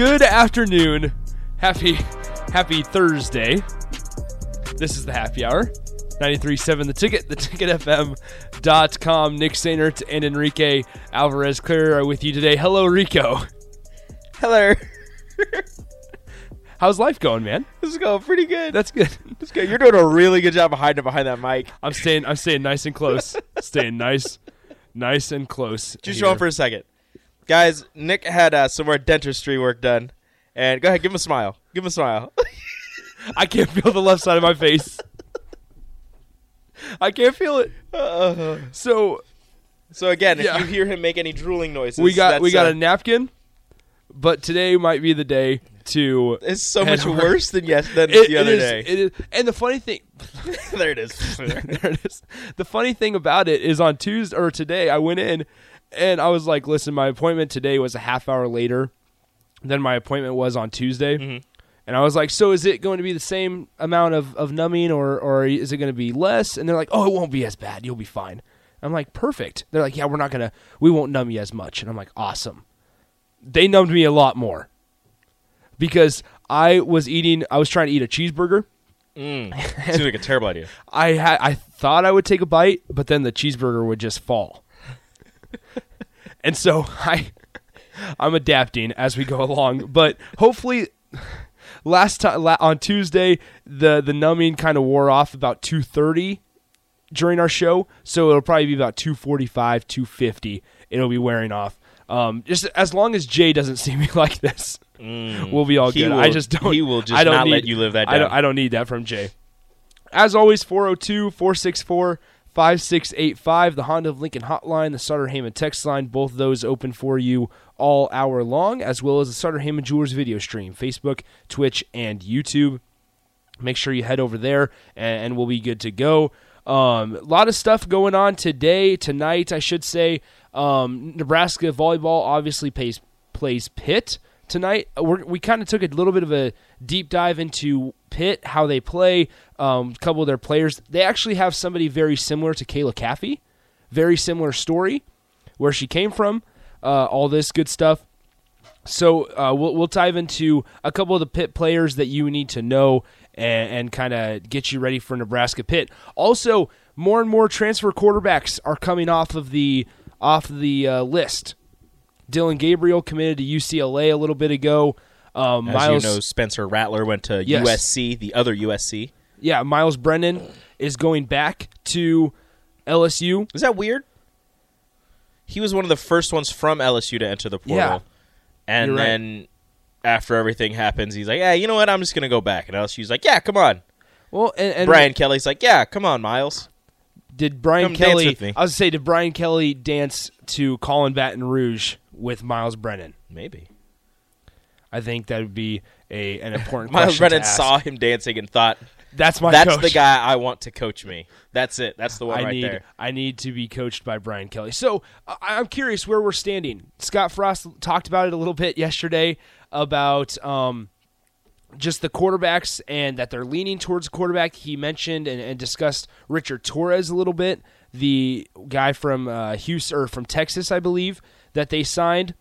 Good afternoon. Happy happy Thursday. This is the happy hour. 93.7 The Ticket, theticketfm.com. Nick Sainert and Enrique Alvarez Clear are with you today. Hello, Rico. Hello. How's life going, man? This is going pretty good. That's good. That's good. You're doing a really good job of hiding behind that mic. I'm staying I'm staying nice and close. staying nice nice and close. Just here. show him for a second. Guys, Nick had uh, some more dentistry work done. And go ahead, give him a smile. Give him a smile. I can't feel the left side of my face. I can't feel it. So so again, if you hear him make any drooling noises, we got we got uh, a napkin, but today might be the day to. It's so much over. worse than yes than It- the other is- day. It is, and the funny thing, there it is. there it is. The funny thing about it is on Tuesday or today, I went in and I was like, "Listen, my appointment today was a half hour later than my appointment was on Tuesday." Mm-hmm. And I was like, "So is it going to be the same amount of, of numbing, or or is it going to be less?" And they're like, "Oh, it won't be as bad. You'll be fine." I'm like, "Perfect." They're like, "Yeah, we're not gonna, we won't numb you as much." And I'm like, "Awesome." They numbed me a lot more because I was eating. I was trying to eat a cheeseburger. Mm. Seems like a terrible idea. I had I thought I would take a bite, but then the cheeseburger would just fall. And so I I'm adapting as we go along, but hopefully last time la- on Tuesday the the numbing kind of wore off about 2:30 during our show, so it'll probably be about 2:45, 2:50 it'll be wearing off. Um, just as long as Jay doesn't see me like this, we'll be all good. I just don't. he will just I don't not need, let you live that I don't. I don't need that from Jay. As always, 402 464 5685, the Honda of Lincoln hotline, the Sartor Hamann text line, both those open for you all hour long, as well as the Sartor Hamann Jewelers video stream, Facebook, Twitch, and YouTube. Make sure you head over there, and, we'll be good to go. Um, a lot of stuff going on today, tonight, I should say. Um, Nebraska volleyball obviously plays plays Pitt tonight. We're, we kind of took a little bit of a deep dive into Pitt, how they play, um, a couple of their players. They actually have somebody very similar to Kayla Caffey, very similar story, where she came from, uh, all this good stuff. So uh, we'll we'll dive into a couple of the Pitt players that you need to know and, and kind of get you ready for Nebraska Pitt. Also, more and more transfer quarterbacks are coming off of the off the uh, list. Dillon Gabriel committed to UCLA a little bit ago. Um, As Myles, you know, Spencer Rattler went to Yes. USC, the other USC. yeah, Myles Brennan is going back to LSU. Is that weird? He was one of the first ones from LSU to enter the portal. Yeah. And right. then after everything happens, he's like, yeah, you know what? I'm just going to go back. And LSU's like, yeah, come on. Well, and, and Brian Kelly's like, yeah, come on, Myles. did Brian Come Kelly? I was gonna say, did Brian Kelly dance to "Callin' Baton Rouge" with Myles Brennan? Maybe. I think that would be a an important. Myles Brennan saw him dancing and thought, That's my. that's coach. the guy I want to coach me. That's it. That's the one I right need. there. I need to be coached by Brian Kelly. So I I'm curious where we're standing. Scott Frost talked about it a little bit yesterday about um, just the quarterbacks and that they're leaning towards quarterback. He mentioned and, and discussed Richard Torres a little bit, the guy from uh, Houston or from Texas, I believe, that they signed.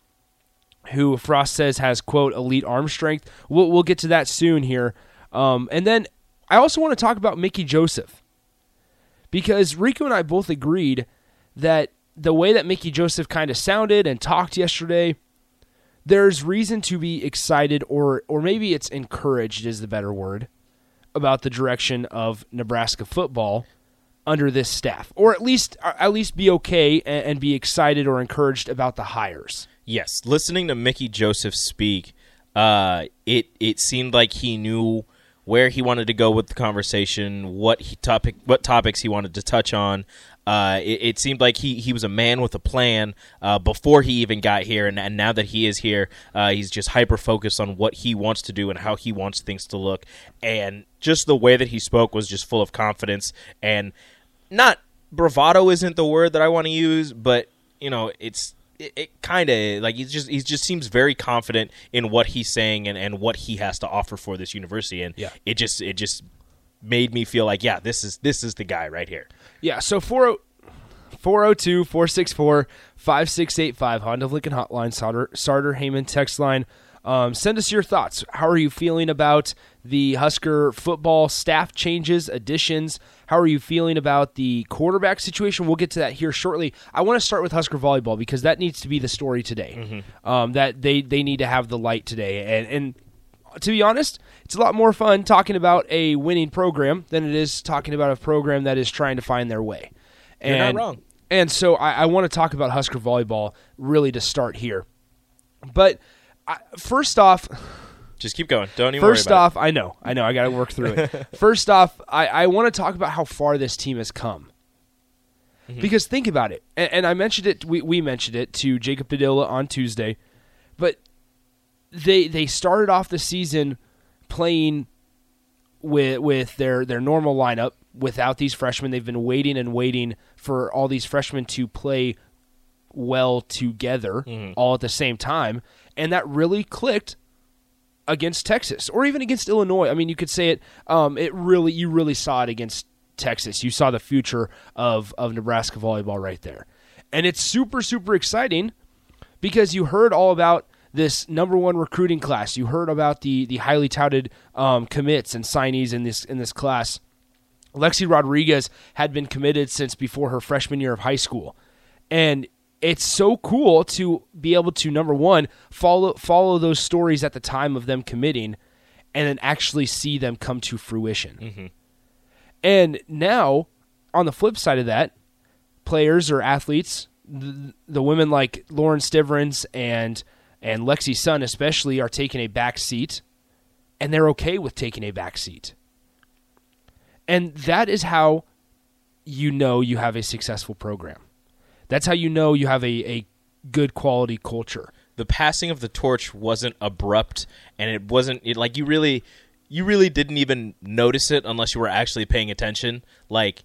Who Frost says has quote elite arm strength. We'll we'll get to that soon here, um, and then I also want to talk about Mickey Joseph because Rico and I both agreed that the way that Mickey Joseph kind of sounded and talked yesterday, there's reason to be excited or or maybe it's encouraged is the better word about the direction of Nebraska football under this staff, or at least at least be okay and, and be excited or encouraged about the hires. Yes, listening to Mickey Joseph speak, Uh, it it seemed like he knew where he wanted to go with the conversation, what he topic, what topics he wanted to touch on. Uh, it, it, seemed like he, he was a man with a plan uh, before he even got here, and, and now that he is here, uh, he's just hyper focused on what he wants to do and how he wants things to look. And just the way that he spoke was just full of confidence and not bravado isn't the word that I want to use, but you know it's it, it kind of like he's just he just seems very confident in what he's saying and, and what he has to offer for this university, and yeah. it just it just made me feel like yeah this is this is the guy right here. Yeah, so 402 464 5685 Honda Lincoln Hotline, Sartor, Sartor Hamann text line. Um, send us your thoughts. How are you feeling about the Husker football staff changes, additions? How are you feeling about the quarterback situation? We'll get to that here shortly. I want to start with Husker volleyball because that needs to be the story today. Mm-hmm. Um, that they they need to have the light today, and and to be honest, it's a lot more fun talking about a winning program than it is talking about a program that is trying to find their way. You're and, not wrong. And so I, I want to talk about Husker volleyball really to start here. But I, first off, just keep going. Don't even. First off, I know, I know, I got to work through it. first off, I, I want to talk about how far this team has come. Mm-hmm. Because think about it, and, and, I mentioned it. We, we mentioned it to Jacob Padilla on Tuesday, but they they started off the season playing with with their their normal lineup without these freshmen. They've been waiting and waiting for all these freshmen to play well together mm-hmm. all at the same time, and that really clicked against Texas or even against Illinois. I mean, you could say it. Um, it really, you really saw it against Texas. You saw the future of of Nebraska volleyball right there, and it's super super exciting because you heard all about this number one recruiting class. You heard about the the highly touted um, commits and signees in this in this class. Lexi Rodriguez had been committed since before her freshman year of high school, and it's so cool to be able to number one follow follow those stories at the time of them committing, and then actually see them come to fruition. Mm-hmm. And now, on the flip side of that, players or athletes, the, the women like Lauren Stivrins and and Lexi Sun especially are taking a back seat, and they're okay with taking a back seat. And that is how you know you have a successful program. That's how you know you have a, a good quality culture. The passing of the torch wasn't abrupt, and it wasn't it, like you really, you really didn't even notice it unless you were actually paying attention. Like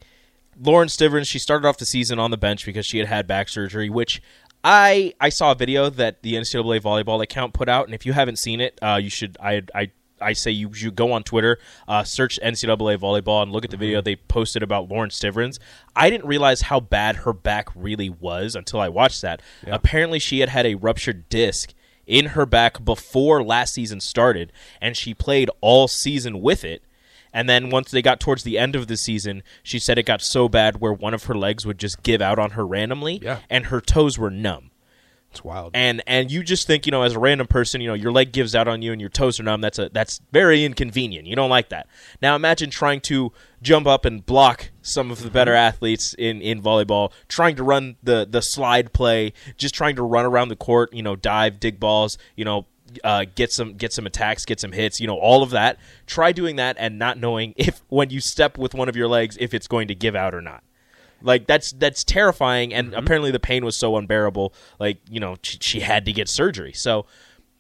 Lauren Stivrins, she started off the season on the bench because she had had back surgery, which I I saw a video that the NCAA volleyball account put out, and if you haven't seen it, uh, you should. I I I say you should go on Twitter, uh, search NCAA volleyball, and look at the video they posted about Lauren Stivrins. I didn't realize how bad her back really was until I watched that. Yeah. Apparently, she had had a ruptured disc in her back before last season started, and she played all season with it. And then once they got towards the end of the season, she said it got so bad where one of her legs would just give out on her randomly, Yeah. and her toes were numb It's wild. and and you just think you know as a random person you know your leg gives out on you and your toes are numb that's a that's very inconvenient you don't like that now imagine trying to jump up and block some of the better athletes in in volleyball trying to run the the slide play just trying to run around the court you know dive dig balls you know uh, get some get some attacks, get some hits, you know, all of that. Try doing that and not knowing if when you step with one of your legs if it's going to give out or not. Like that's that's terrifying, and apparently the pain was so unbearable. Like you know, she, she had to get surgery. So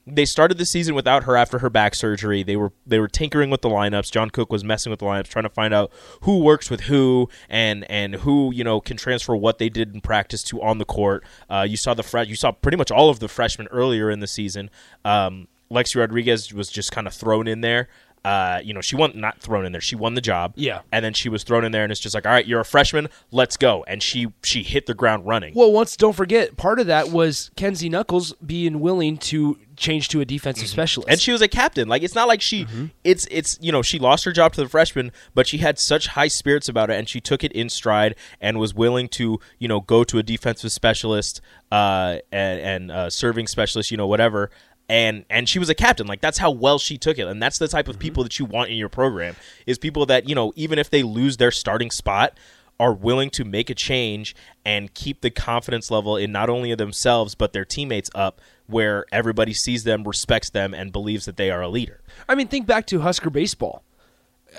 they started the season without her after her back surgery. They were they were tinkering with the lineups. John Cook was messing with the lineups, trying to find out who works with who and and who you know can transfer what they did in practice to on the court. Uh, you saw the you saw pretty much all of the freshmen earlier in the season. Um, Lexi Rodriguez was just kind of thrown in there. Uh, you know, she won not not thrown in there. She won the job. Yeah. and then she was thrown in there, and it's just like, all right, you're a freshman, let's go. And she she hit the ground running. Well, once don't forget, part of that was Kenzie Knuckles being willing to change to a defensive specialist. Mm-hmm. and she was a captain. Like it's not like she it's it's you know she lost her job to the freshman, but she had such high spirits about it, and she took it in stride and was willing to you know go to a defensive specialist uh, and, and uh, serving specialist, you know whatever. And and she was a captain. Like that's how well she took it, and that's the type of people that you want in your program is people that you know even if they lose their starting spot are willing to make a change and keep the confidence level in not only themselves but their teammates up where everybody sees them, respects them, and believes that they are a leader. I mean, think back to Husker baseball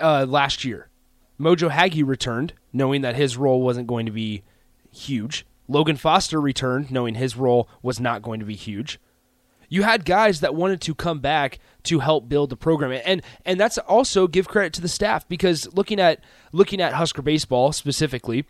uh, last year. Mojo Hagge returned, knowing that his role wasn't going to be huge. Logan Foster returned, knowing his role was not going to be huge. You had guys that wanted to come back to help build the program, and and that's also give credit to the staff because looking at looking at Husker baseball specifically,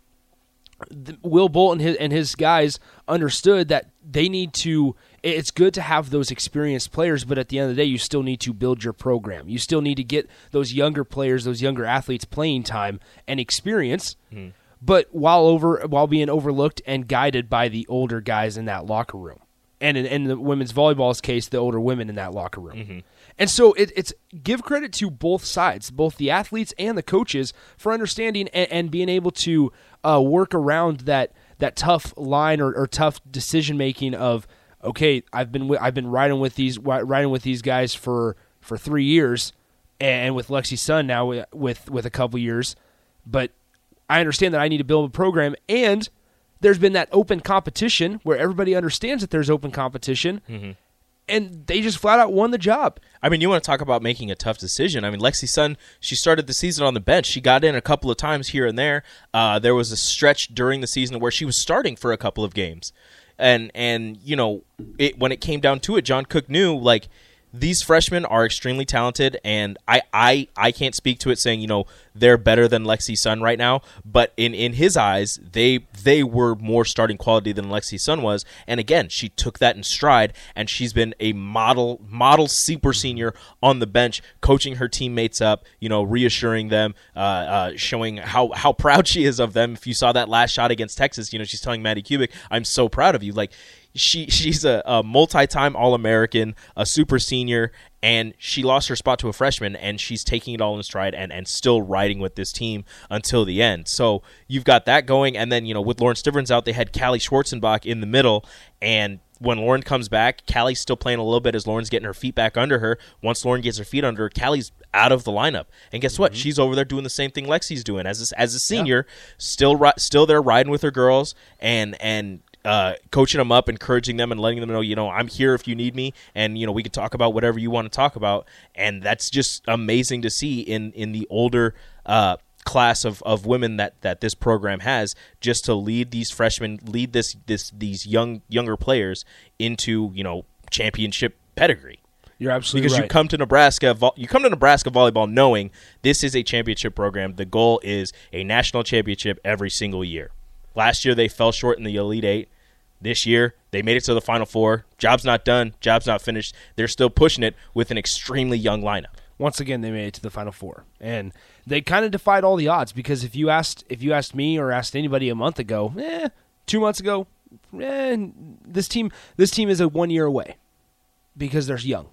Will Bolt and his, and his guys understood that they need to. It's good to have those experienced players, but at the end of the day, you still need to build your program. You still need to get those younger players, those younger athletes, playing time and experience. Hmm. But while over while being overlooked and guided by the older guys in that locker room, and in, in the women's volleyball's case, the older women in that locker room. And so it, it's give credit to both sides, both the athletes and the coaches, for understanding and, and being able to uh, work around that that tough line or, or tough decision making of okay, I've been I've been riding with these riding with these guys for for three years, and with Lexi Sun now with with a couple years, but I understand that I need to build a program and there's been that open competition where everybody understands that there's open competition and they just flat out won the job. I mean, you want to talk about making a tough decision. I mean, Lexi Sun, she started the season on the bench. She got in a couple of times here and there. Uh, there was a stretch during the season where she was starting for a couple of games. And and you know, it when it came down to it, John Cook knew like these freshmen are extremely talented and I, I I can't speak to it saying, you know, they're better than Lexi Sun right now, but in, in his eyes, they they were more starting quality than Lexi Sun was. And again, she took that in stride and she's been a model model super senior on the bench, coaching her teammates up, you know, reassuring them, uh, uh, showing how, how proud she is of them. If you saw that last shot against Texas, you know, she's telling Madi Kubik, I'm so proud of you. Like she she's a, a multi-time all-american a super senior and she lost her spot to a freshman and she's taking it all in stride and, and still riding with this team until the end so you've got that going and then you know with lauren stivrins out they had callie schwarzenbach in the middle and when Lauren comes back, Callie's still playing a little bit as Lauren's getting her feet back under her. Once Lauren gets her feet under her, Callie's out of the lineup. And guess what? Mm-hmm. She's over there doing the same thing Lexi's doing as a, as a senior, still still there riding with her girls and and uh, coaching them up, encouraging them, and letting them know, you know, I'm here if you need me, and you know, we can talk about whatever you want to talk about, and that's just amazing to see in in the older uh, class of, of women that, that this program has, just to lead these freshmen, lead this this these young younger players into you know championship pedigree. You're absolutely Because right. you come to Nebraska, you come to Nebraska volleyball knowing this is a championship program. The goal is a national championship every single year. Last year they fell short in the Elite Eight. This year they made it to the Final Four. Job's not done. Job's not finished. They're still pushing it with an extremely young lineup. Once again, they made it to the final four, and they kind of defied all the odds because if you asked if you asked me or asked anybody a month ago, eh, two months ago, eh, this team this team is a one year away because they're young,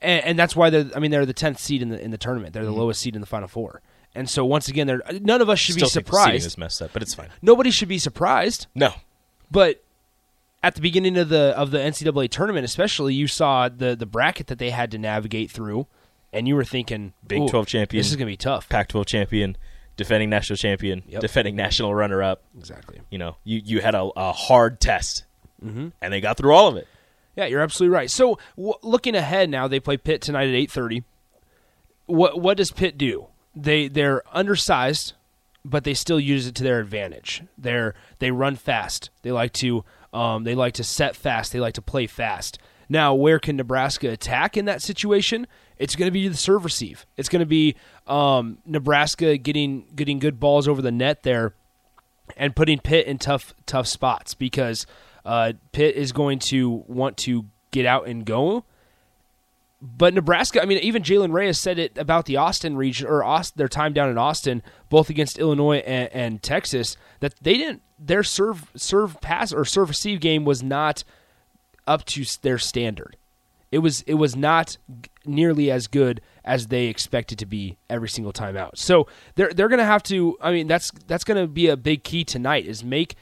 and, and that's why they're. I mean, they're the tenth seed in the in the tournament. They're the lowest seed in the final four, and so once again, they're none of us should Still be surprised. is messed up, but it's fine. Nobody should be surprised. No, But at the beginning of the of the NCAA tournament, especially, you saw the the bracket that they had to navigate through, and you were thinking, Big 12 champion. This is gonna be tough." Pac-12 champion, defending national champion, Yep. defending national runner-up. Exactly. You know, you you had a, a hard test, mm-hmm. and they got through all of it. Yeah, you're absolutely right. So, w- looking ahead now, they play Pitt tonight at eight thirty. What what does Pitt do? They they're undersized, but they still use it to their advantage. They're they run fast. They like to um, they like to set fast. They like to play fast. Now, where can Nebraska attack in that situation? It's going to be the serve receive. It's going to be um, Nebraska getting getting good balls over the net there and putting Pitt in tough tough spots because uh, Pitt is going to want to get out and go. But Nebraska, I mean, even Jalen Reyes said it about the Austin region or Aust- their time down in Austin, both against Illinois and, and Texas, that they didn't their serve serve pass or serve receive game was not up to their standard. It was it was not nearly as good as they expected to be every single time out. So they're they're going to have to. I mean, that's that's going to be a big key tonight is make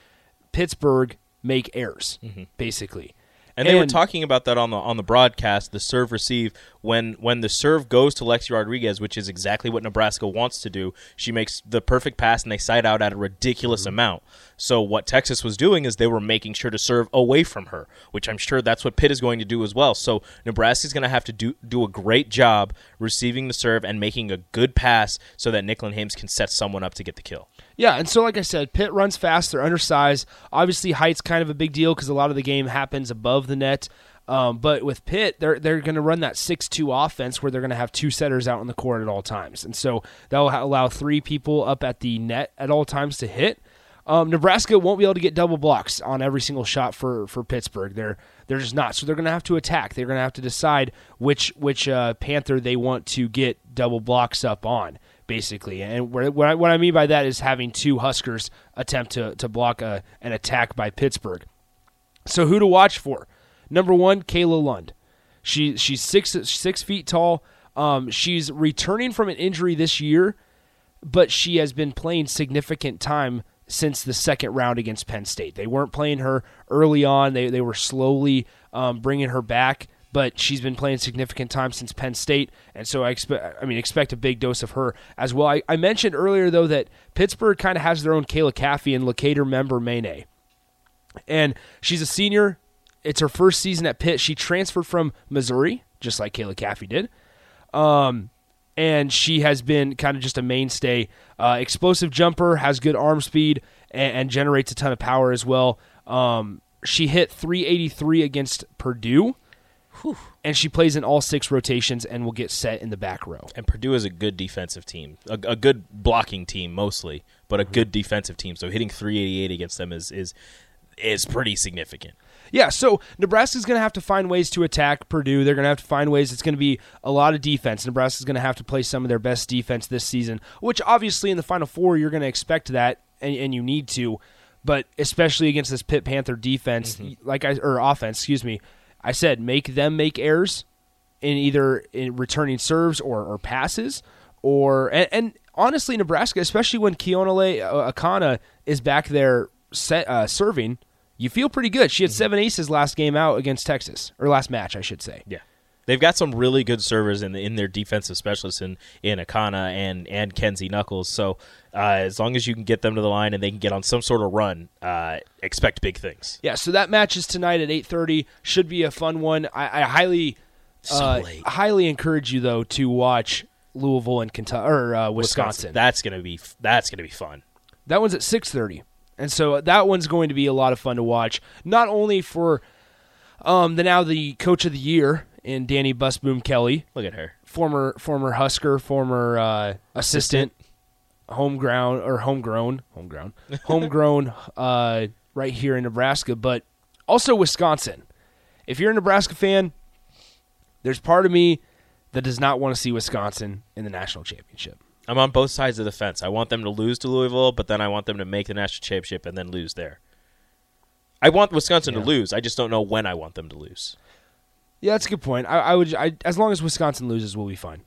Pittsburgh make errors, mm-hmm. basically. And they were talking about that on the on the broadcast, the serve receive when when the serve goes to Lexi Rodriguez, which is exactly what Nebraska wants to do, she makes the perfect pass and they side out at a ridiculous Mm-hmm. amount. So what Texas was doing is they were making sure to serve away from her, which I'm sure that's what Pitt is going to do as well. So Nebraska's going to have to do do a great job receiving the serve and making a good pass so that Nicklin Hames can set someone up to get the kill. Yeah, and so like I said, Pitt runs fast. They're undersized. Obviously, height's kind of a big deal because a lot of the game happens above the net. Um, but with Pitt, they're they're going to run that six-two offense where they're going to have two setters out in the court at all times, and so that will allow three people up at the net at all times to hit. Um, Nebraska won't be able to get double blocks on every single shot for, for Pittsburgh. They're they're just not. So they're going to have to attack. They're going to have to decide which which uh, Panther they want to get double blocks up on, basically. And what I, what I mean by that is having two Huskers attempt to to block a, an attack by Pittsburgh. So who to watch for? Number one, Kayla Lund. She she's six six feet tall. Um, she's returning from an injury this year, but she has been playing significant time since the second round against Penn State. They weren't playing her early on. They they were slowly um, bringing her back, but she's been playing significant time since Penn State, and so I expect I mean expect a big dose of her as well. I, I mentioned earlier though that Pittsburgh kind of has their own Kayla Caffey and Leketor Member-Meneh and she's a senior. It's her first season at Pitt. She transferred from Missouri, just like Kayla Caffey did. Um, and she has been kind of just a mainstay. Uh, explosive jumper, has good arm speed, and, and generates a ton of power as well. Um, she hit 383 against Purdue, and she plays in all six rotations and will get set in the back row. And Purdue is a good defensive team, a, a good blocking team mostly, but a Mm-hmm. good defensive team. So hitting 388 against them is is is pretty significant. Yeah, so Nebraska's going to have to find ways to attack Purdue. They're going to have to find ways. It's going to be a lot of defense. Nebraska's going to have to play some of their best defense this season, which obviously in the Final Four you're going to expect that, and, and you need to. But especially against this Pitt Panther defense, like I or offense, excuse me, I said make them make errors in either in returning serves or, or passes, or and, and honestly, Nebraska, especially when Keonilei uh, Akana is back there set, uh, serving, you feel pretty good. She had seven aces last game out against Texas, or last match, I should say. Yeah. They've got some really good servers in the, in their defensive specialists in, in Akana and and Kenzie Knuckles. So uh, as long as you can get them to the line and they can get on some sort of run, uh, expect big things. Yeah, so that match is tonight at eight thirty. Should be a fun one. I, I highly, uh, highly encourage you though to watch Louisville and Kentucky or uh, Wisconsin. That's gonna be that's gonna be fun. That one's at six thirty, and so that one's going to be a lot of fun to watch. Not only for um, the now the coach of the year in Dani Busboom Kelly, Look at her. former former Husker, former uh, assistant, homegrown or homegrown, homegrown, homegrown, uh, right here in Nebraska, but also Wisconsin. If you're a Nebraska fan, there's part of me that does not want to see Wisconsin in the national championship. I'm on both sides of the fence. I want them to lose to Louisville, but then I want them to make the national championship and then lose there. I want Wisconsin Yeah. to lose. I just don't know when I want them to lose. Yeah, that's a good point. I, I would, I, as long as Wisconsin loses, we'll be fine.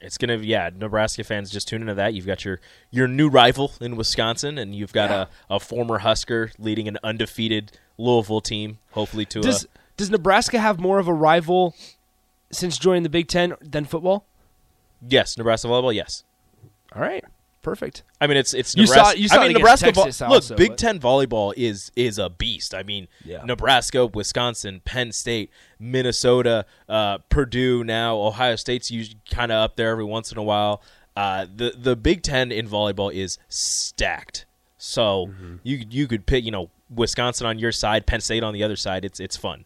It's gonna, yeah. Nebraska fans just tune into that. You've got your your new rival in Wisconsin, and you've got Yeah. a, a former Husker leading an undefeated Louisville team, hopefully to Does a does Nebraska have more of a rival since joining the Big Ten than football? yes, Nebraska volleyball. Yes, All right, perfect. I mean it's it's You saw- you saw I mean Nebraska. vo- Texas look, Big but- Ten volleyball is is a beast. I mean, Yeah. Nebraska, Wisconsin, Penn State, Minnesota, uh, Purdue. Now Ohio State's usually kind of up there every once in a while. Uh, the the Big Ten in volleyball is stacked. So Mm-hmm. you you could pick you know Wisconsin on your side, Penn State on the other side. It's it's fun.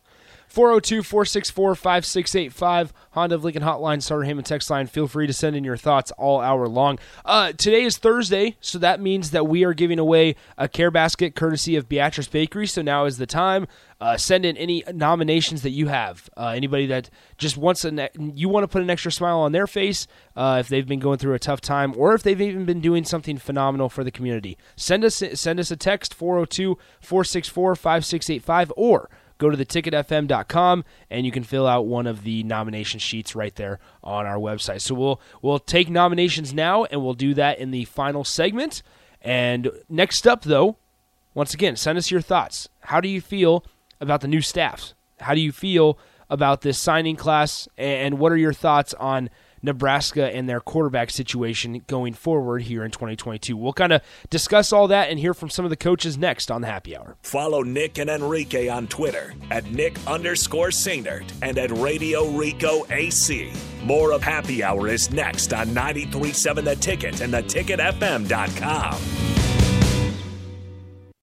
402 464 5685. Honda of Lincoln Hotline, Sartor Hamann text line. Feel free to send in your thoughts all hour long. Uh, today is Thursday, so that means that we are giving away a care basket courtesy of Beatrice Bakery. So now is the time. Uh, send in any nominations that you have. Uh, anybody that just wants a ne- you want to put an extra smile on their face uh, if they've been going through a tough time, or if they've even been doing something phenomenal for the community. Send us send us a text 402 464 5685 or go to theticketfm.com and you can fill out one of the nomination sheets right there on our website. So we'll we'll take nominations now and we'll do that in the final segment. And next up though, once again, send us your thoughts. How do you feel about the new staffs? How do you feel about this signing class, and what are your thoughts on Nebraska and their quarterback situation going forward here in 2022. We'll kind of discuss all that and hear from some of the coaches next on the Happy Hour. Follow Nick and Enrique on Twitter at Nick underscore Sainert and at Radio Rico AC. More of Happy Hour is next on 93.7 The Ticket and theticketfm.com.